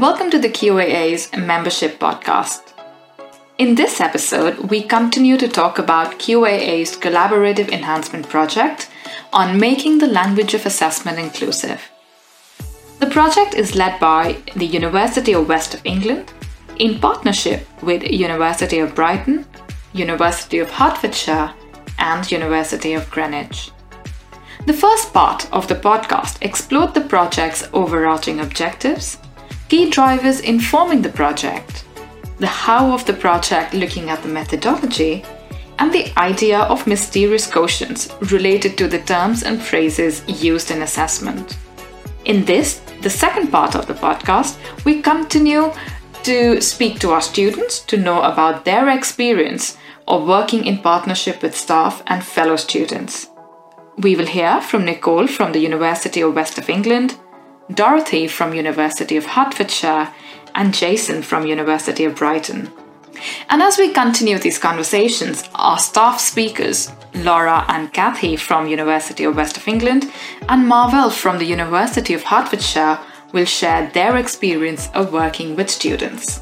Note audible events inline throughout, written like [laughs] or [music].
Welcome to the QAA's membership podcast. In this episode, we continue to talk about QAA's collaborative enhancement project on making the language of assessment inclusive. The project is led by the University of West of England in partnership with University of Brighton, University of Hertfordshire, and University of Greenwich. The first part of the podcast explored the project's overarching objectives, key drivers informing the project, the how of the project looking at the methodology, and the idea of mysterious quotients related to the terms and phrases used in assessment. In this, the second part of the podcast, we continue to speak to our students to know about their experience of working in partnership with staff and fellow students. We will hear from Nicole from the University of West of England, Dorothy from University of Hertfordshire, and Jason from University of Brighton. And as we continue these conversations, our staff speakers, Laura and Kathy from University of West of England and Marvel from the University of Hertfordshire, will share their experience of working with students.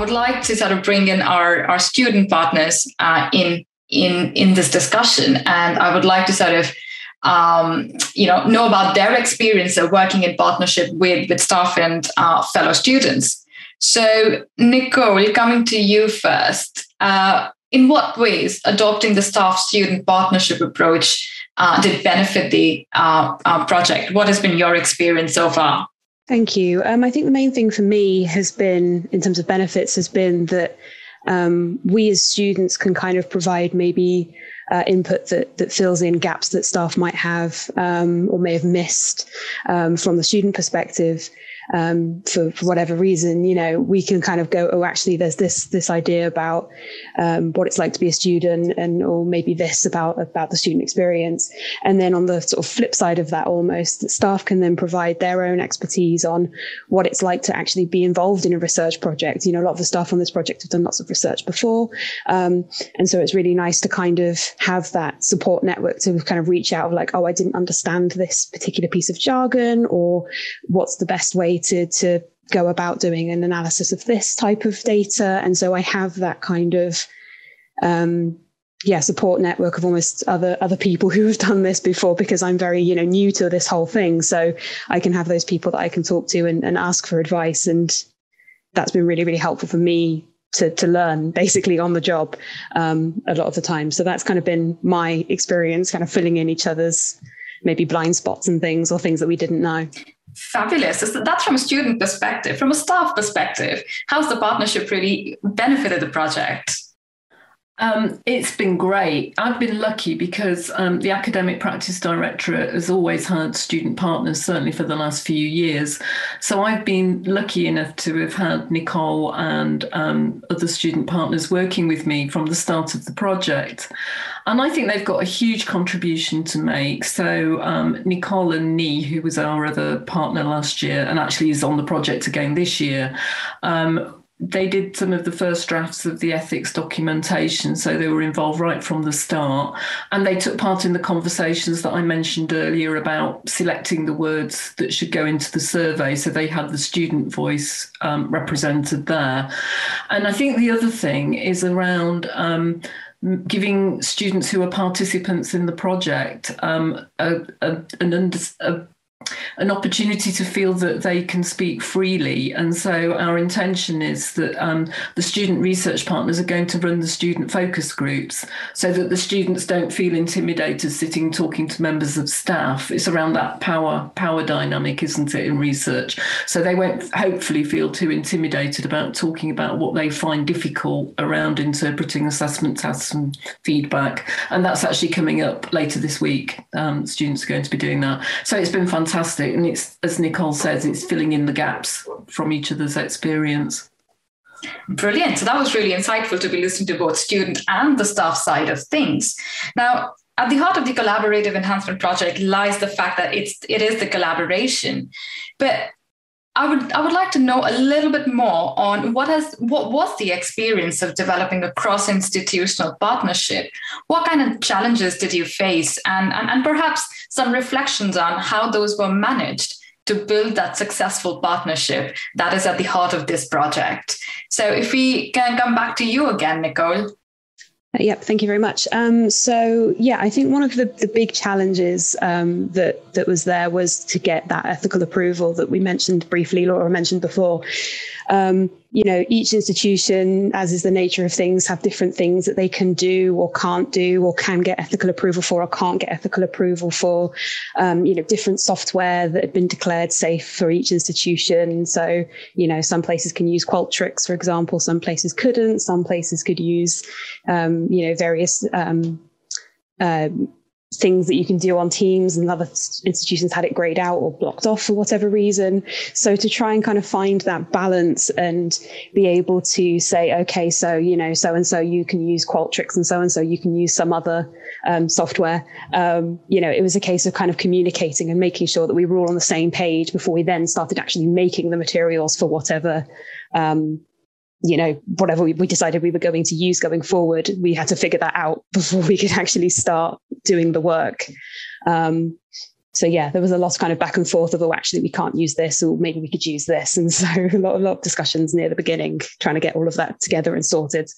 Would like to sort of bring in our, our student partners uh, in in in this discussion, and I would like to sort of um, you know know about their experience of working in partnership with with staff and uh, fellow students. So, Nicole, coming to you first. Uh, in what ways adopting the staff student partnership approach uh, did benefit the uh, uh, project? What has been your experience so far? Thank you. Um, I think the main thing for me has been, in terms of benefits, has been that um, we as students can kind of provide maybe uh, input that that fills in gaps that staff might have um, or may have missed um, from the student perspective um, for, for, whatever reason, you know, we can kind of go, oh, actually, there's this this idea about um, what it's like to be a student, and or maybe this about about the student experience. And then on the sort of flip side of that, almost, staff can then provide their own expertise on what it's like to actually be involved in a research project. You know, a lot of the staff on this project have done lots of research before, um, and so it's really nice to kind of have that support network to kind of reach out of like, oh, I didn't understand this particular piece of jargon, or what's the best way to go about doing an analysis of this type of data. And so I have that kind of um, yeah support network of almost other other people who have done this before because I'm very you know new to this whole thing. So I can have those people that I can talk to and, and ask for advice, and that's been really really helpful for me to to learn basically on the job um, a lot of the time. So that's kind of been my experience, kind of filling in each other's maybe blind spots and things or things that we didn't know. Fabulous. That's from a student perspective. From a staff perspective, how's the partnership really benefited the project? Um, it's been great. I've been lucky because um, the Academic Practice Directorate has always had student partners, certainly for the last few years. So I've been lucky enough to have had Nicole and um, other student partners working with me from the start of the project. And I think they've got a huge contribution to make. So um, Nicole and Nee, who was our other partner last year and actually is on the project again this year, um, they did some of the first drafts of the ethics documentation, so they were involved right from the start. And they took part in the conversations that I mentioned earlier about selecting the words that should go into the survey. So they had the student voice um, represented there. And I think the other thing is around. Um, giving students who are participants in the project um, a, a, an under, a an opportunity to feel that they can speak freely. And so our intention is that um, the student research partners are going to run the student focus groups so that the students don't feel intimidated sitting talking to members of staff. It's around that power power dynamic, isn't it, in research? So they won't hopefully feel too intimidated about talking about what they find difficult around interpreting assessment tasks and feedback. And that's actually coming up later this week. Um, students are going to be doing that. So it's been fantastic fantastic. And it's, as Nicole says, it's filling in the gaps from each other's experience. Brilliant. So that was really insightful to be listening to both student and the staff side of things. Now, at the heart of the collaborative enhancement project lies the fact that it's it is the collaboration. But I would I would like to know a little bit more on what has what was the experience of developing a cross institutional partnership. What kind of challenges did you face, and, and and perhaps some reflections on how those were managed to build that successful partnership that is at the heart of this project. So if we can come back to you again, Nicole. Yep, thank you very much. Um, so, yeah, I think one of the, the big challenges um, that that was there was to get that ethical approval that we mentioned briefly, Laura mentioned before. Um, you know, each institution, as is the nature of things, have different things that they can do or can't do, or can get ethical approval for, or can't get ethical approval for. Um, you know, different software that had been declared safe for each institution. So, you know, some places can use Qualtrics, for example. Some places couldn't. Some places could use, um, you know, various. Um, uh, things that you can do on Teams and other institutions had it grayed out or blocked off for whatever reason. So to try and kind of find that balance and be able to say, okay, so, you know, so and so you can use Qualtrics and so and so you can use some other um, software. Um, you know, it was a case of kind of communicating and making sure that we were all on the same page before we then started actually making the materials for whatever um, you know, whatever we, decided we were going to use going forward, we had to figure that out [laughs] before we could actually start doing the work. Um, so yeah, there was a lot of kind of back and forth of, oh, actually, we can't use this, or maybe we could use this. And so [laughs] a lot, a lot of discussions near the beginning, trying to get all of that together and sorted.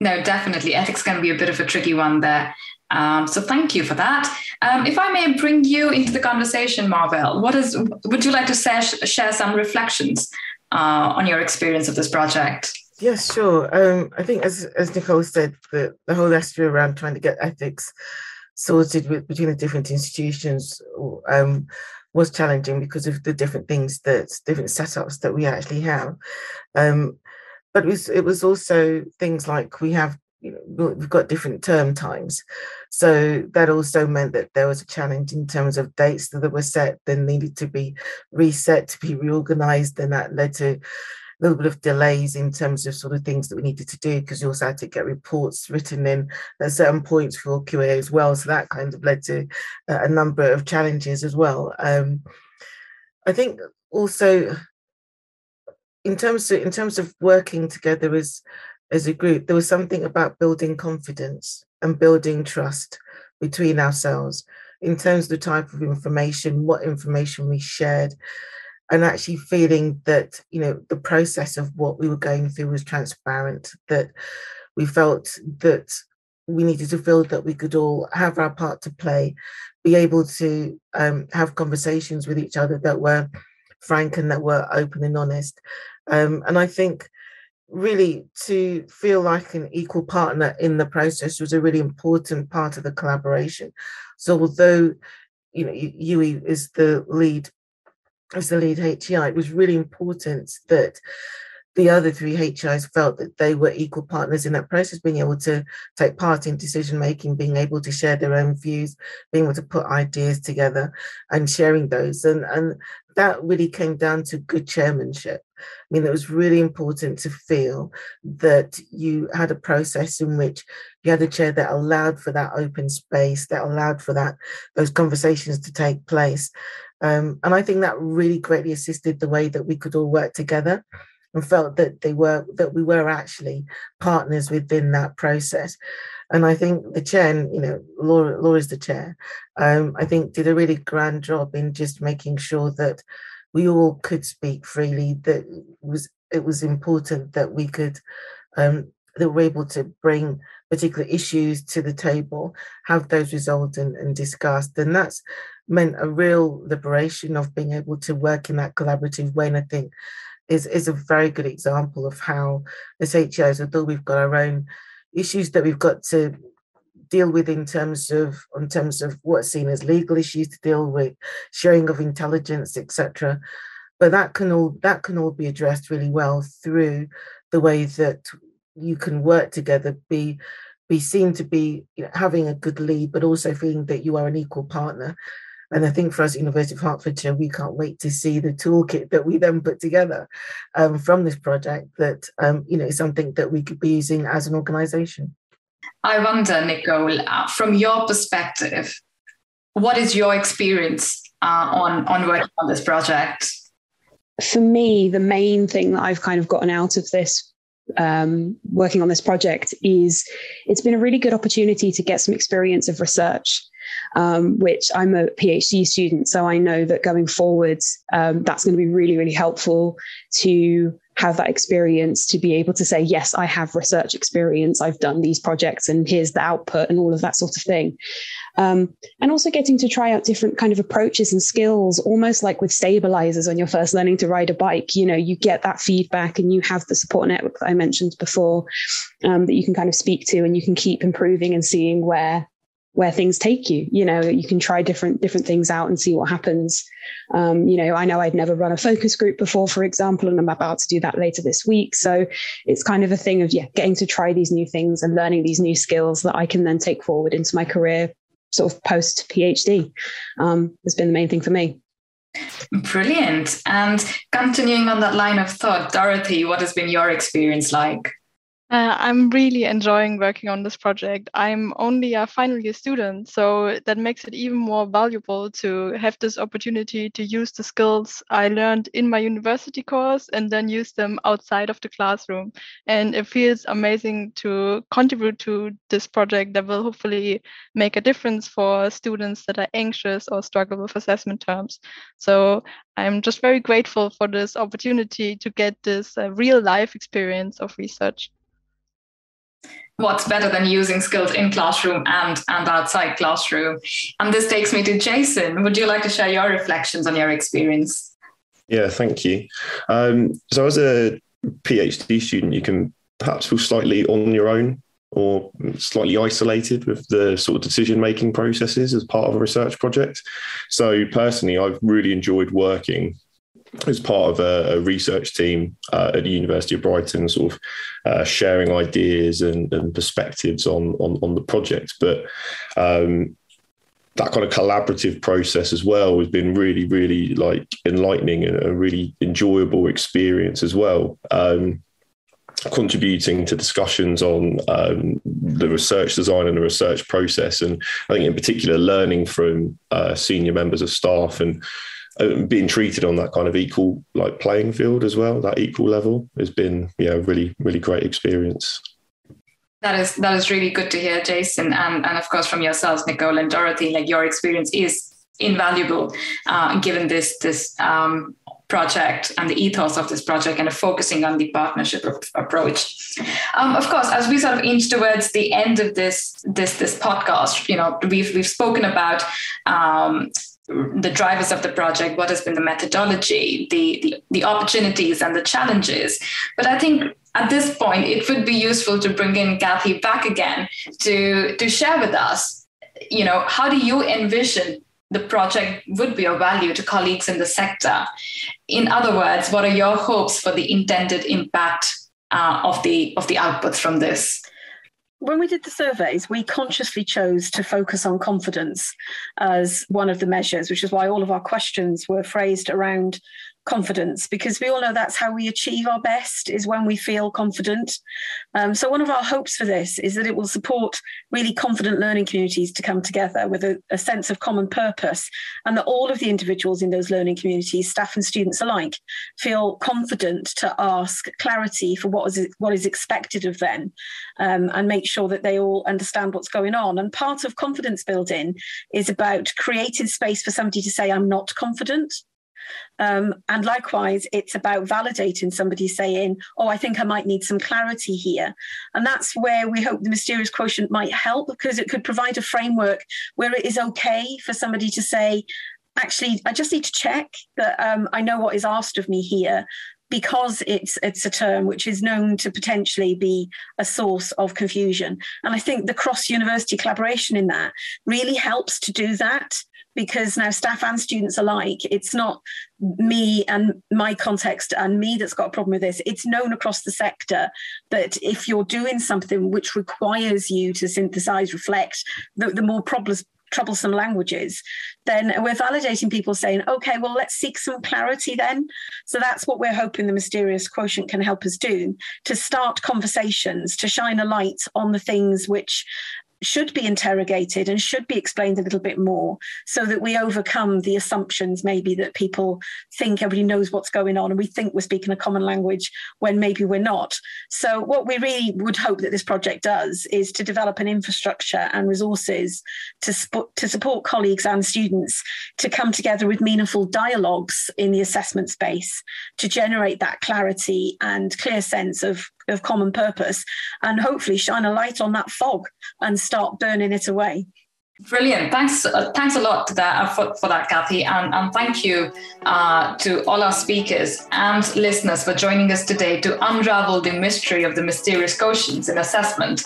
No, definitely. Ethics can be a bit of a tricky one there. Um, so thank you for that. Um, if I may bring you into the conversation, Marvel, what is would you like to share, share some reflections uh, on your experience of this project? Yes, sure. Um, I think, as as Nicole said, the, the whole issue around trying to get ethics sorted with, between the different institutions um, was challenging because of the different things that different setups that we actually have. Um, but it was, it was also things like we have we've got different term times. So that also meant that there was a challenge in terms of dates that were set, then needed to be reset, to be reorganized. And that led to a little bit of delays in terms of sort of things that we needed to do because you also had to get reports written in at certain points for QA as well. So that kind of led to a number of challenges as well. Um, I think also in terms of in terms of working together as as a group, there was something about building confidence and building trust between ourselves in terms of the type of information, what information we shared, and actually feeling that, you know, the process of what we were going through was transparent, that we felt that we needed to feel that we could all have our part to play, be able to um, have conversations with each other that were frank and that were open and honest. Um, and I think really to feel like an equal partner in the process was a really important part of the collaboration. So although you know UWE is the lead as the lead HEI, it was really important that the other three HEIs felt that they were equal partners in that process, being able to take part in decision making, being able to share their own views, being able to put ideas together and sharing those. And, and that really came down to good chairmanship. I mean, it was really important to feel that you had a process in which you had a chair that allowed for that open space, that allowed for that those conversations to take place. Um, and I think that really greatly assisted the way that we could all work together and felt that they were that we were actually partners within that process. And I think the chair, you know, Laura, Laura's the chair. Um, I think did a really grand job in just making sure that we all could speak freely. That was it was important that we could um, that we're able to bring particular issues to the table, have those resolved and, and discussed, and that's meant a real liberation of being able to work in that collaborative way. And I think is is a very good example of how as HEIs, although we've got our own issues that we've got to deal with in terms of in terms of what's seen as legal issues to deal with, sharing of intelligence, etc. But that can all that can all be addressed really well through the way that you can work together, be be seen to be you know, having a good lead, but also feeling that you are an equal partner. And I think for us, at University of Hertfordshire, we can't wait to see the toolkit that we then put together um, from this project that, um, you know, is something that we could be using as an organisation. I wonder, Nicole, uh, from your perspective, what is your experience uh, on, on working on this project? for me, the main thing that I've kind of gotten out of this um, working on this project is it's been a really good opportunity to get some experience of research. Um, which I'm a PhD student, so I know that going forwards, um, that's going to be really, really helpful to have that experience to be able to say, yes, I have research experience, I've done these projects, and here's the output, and all of that sort of thing. Um, and also getting to try out different kind of approaches and skills, almost like with stabilizers when you're first learning to ride a bike. You know, you get that feedback and you have the support network that I mentioned before um, that you can kind of speak to, and you can keep improving and seeing where where things take you. You know, you can try different different things out and see what happens. Um, you know, I know I'd never run a focus group before, for example, and I'm about to do that later this week. So it's kind of a thing of yeah, getting to try these new things and learning these new skills that I can then take forward into my career, sort of post PhD. Um, has been the main thing for me. Brilliant. And continuing on that line of thought, Dorothy, what has been your experience like? Uh, I'm really enjoying working on this project. I'm only a final year student, so that makes it even more valuable to have this opportunity to use the skills I learned in my university course and then use them outside of the classroom. And it feels amazing to contribute to this project that will hopefully make a difference for students that are anxious or struggle with assessment terms. So I'm just very grateful for this opportunity to get this uh, real life experience of research what's better than using skills in classroom and and outside classroom. And this takes me to jason. Would you like to share your reflections on your experience? Yeah thank you. Um, so as a phd student you can perhaps feel slightly on your own or slightly isolated with the sort of decision making processes as part of a research project. So personally i've really enjoyed working as part of a, a research team uh, at the University of Brighton, sort of uh, sharing ideas and, and perspectives on, on, on the project. But um, that kind of collaborative process as well has been really, really like enlightening and a really enjoyable experience as well. Um, contributing to discussions on um, the research design and the research process, and I think in particular learning from uh, senior members of staff and being treated on that kind of equal like playing field as well that equal level has been yeah really really great experience that is that is really good to hear jason and and of course from yourselves nicole and dorothy like your experience is invaluable uh, given this this um, project and the ethos of this project and focusing on the partnership approach. Um, of course, as we sort of inch towards the end of this this this podcast, you know, we've we've spoken about um, the drivers of the project, what has been the methodology, the, the, the opportunities and the challenges. But I think at this point, it would be useful to bring in Kathy back again to, to share with us, you know, how do you envision the project would be of value to colleagues in the sector? In other words, what are your hopes for the intended impact uh, of the of the outputs from this? When we did the surveys, we consciously chose to focus on confidence as one of the measures, which is why all of our questions were phrased around confidence because we all know that's how we achieve our best is when we feel confident. Um, so one of our hopes for this is that it will support really confident learning communities to come together with a, a sense of common purpose and that all of the individuals in those learning communities staff and students alike feel confident to ask clarity for what is what is expected of them um, and make sure that they all understand what's going on. And part of confidence building is about creating space for somebody to say i'm not confident um, and likewise, it's about validating somebody saying, Oh, I think I might need some clarity here. And that's where we hope the mysterious quotient might help because it could provide a framework where it is okay for somebody to say, Actually, I just need to check that um, I know what is asked of me here because it's it's a term which is known to potentially be a source of confusion. And I think the cross university collaboration in that really helps to do that because now staff and students alike, it's not me and my context and me that's got a problem with this. It's known across the sector that if you're doing something which requires you to synthesize, reflect, the, the more problems troublesome languages, then we're validating people saying, okay, well, let's seek some clarity then. So that's what we're hoping the mysterious quotient can help us do to start conversations, to shine a light on the things which should be interrogated and should be explained a little bit more so that we overcome the assumptions maybe that people think everybody knows what's going on and we think we're speaking a common language when maybe we're not. So, what we really would hope that this project does is to develop an infrastructure and resources to, to support colleagues and students to come together with meaningful dialogues in the assessment space to generate that clarity and clear sense of of common purpose and hopefully shine a light on that fog and start burning it away. Brilliant. Thanks. Uh, thanks a lot that, uh, for, for that, Kathy. And, and thank you uh, to all our speakers and listeners for joining us today to unravel the mystery of the mysterious quotients in assessment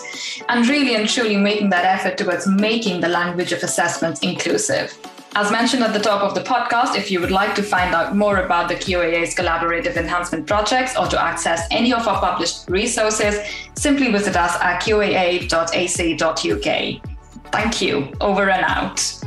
and really and truly making that effort towards making the language of assessment inclusive. As mentioned at the top of the podcast, if you would like to find out more about the QAA's collaborative enhancement projects or to access any of our published resources, simply visit us at qaa.ac.uk. Thank you. Over and out.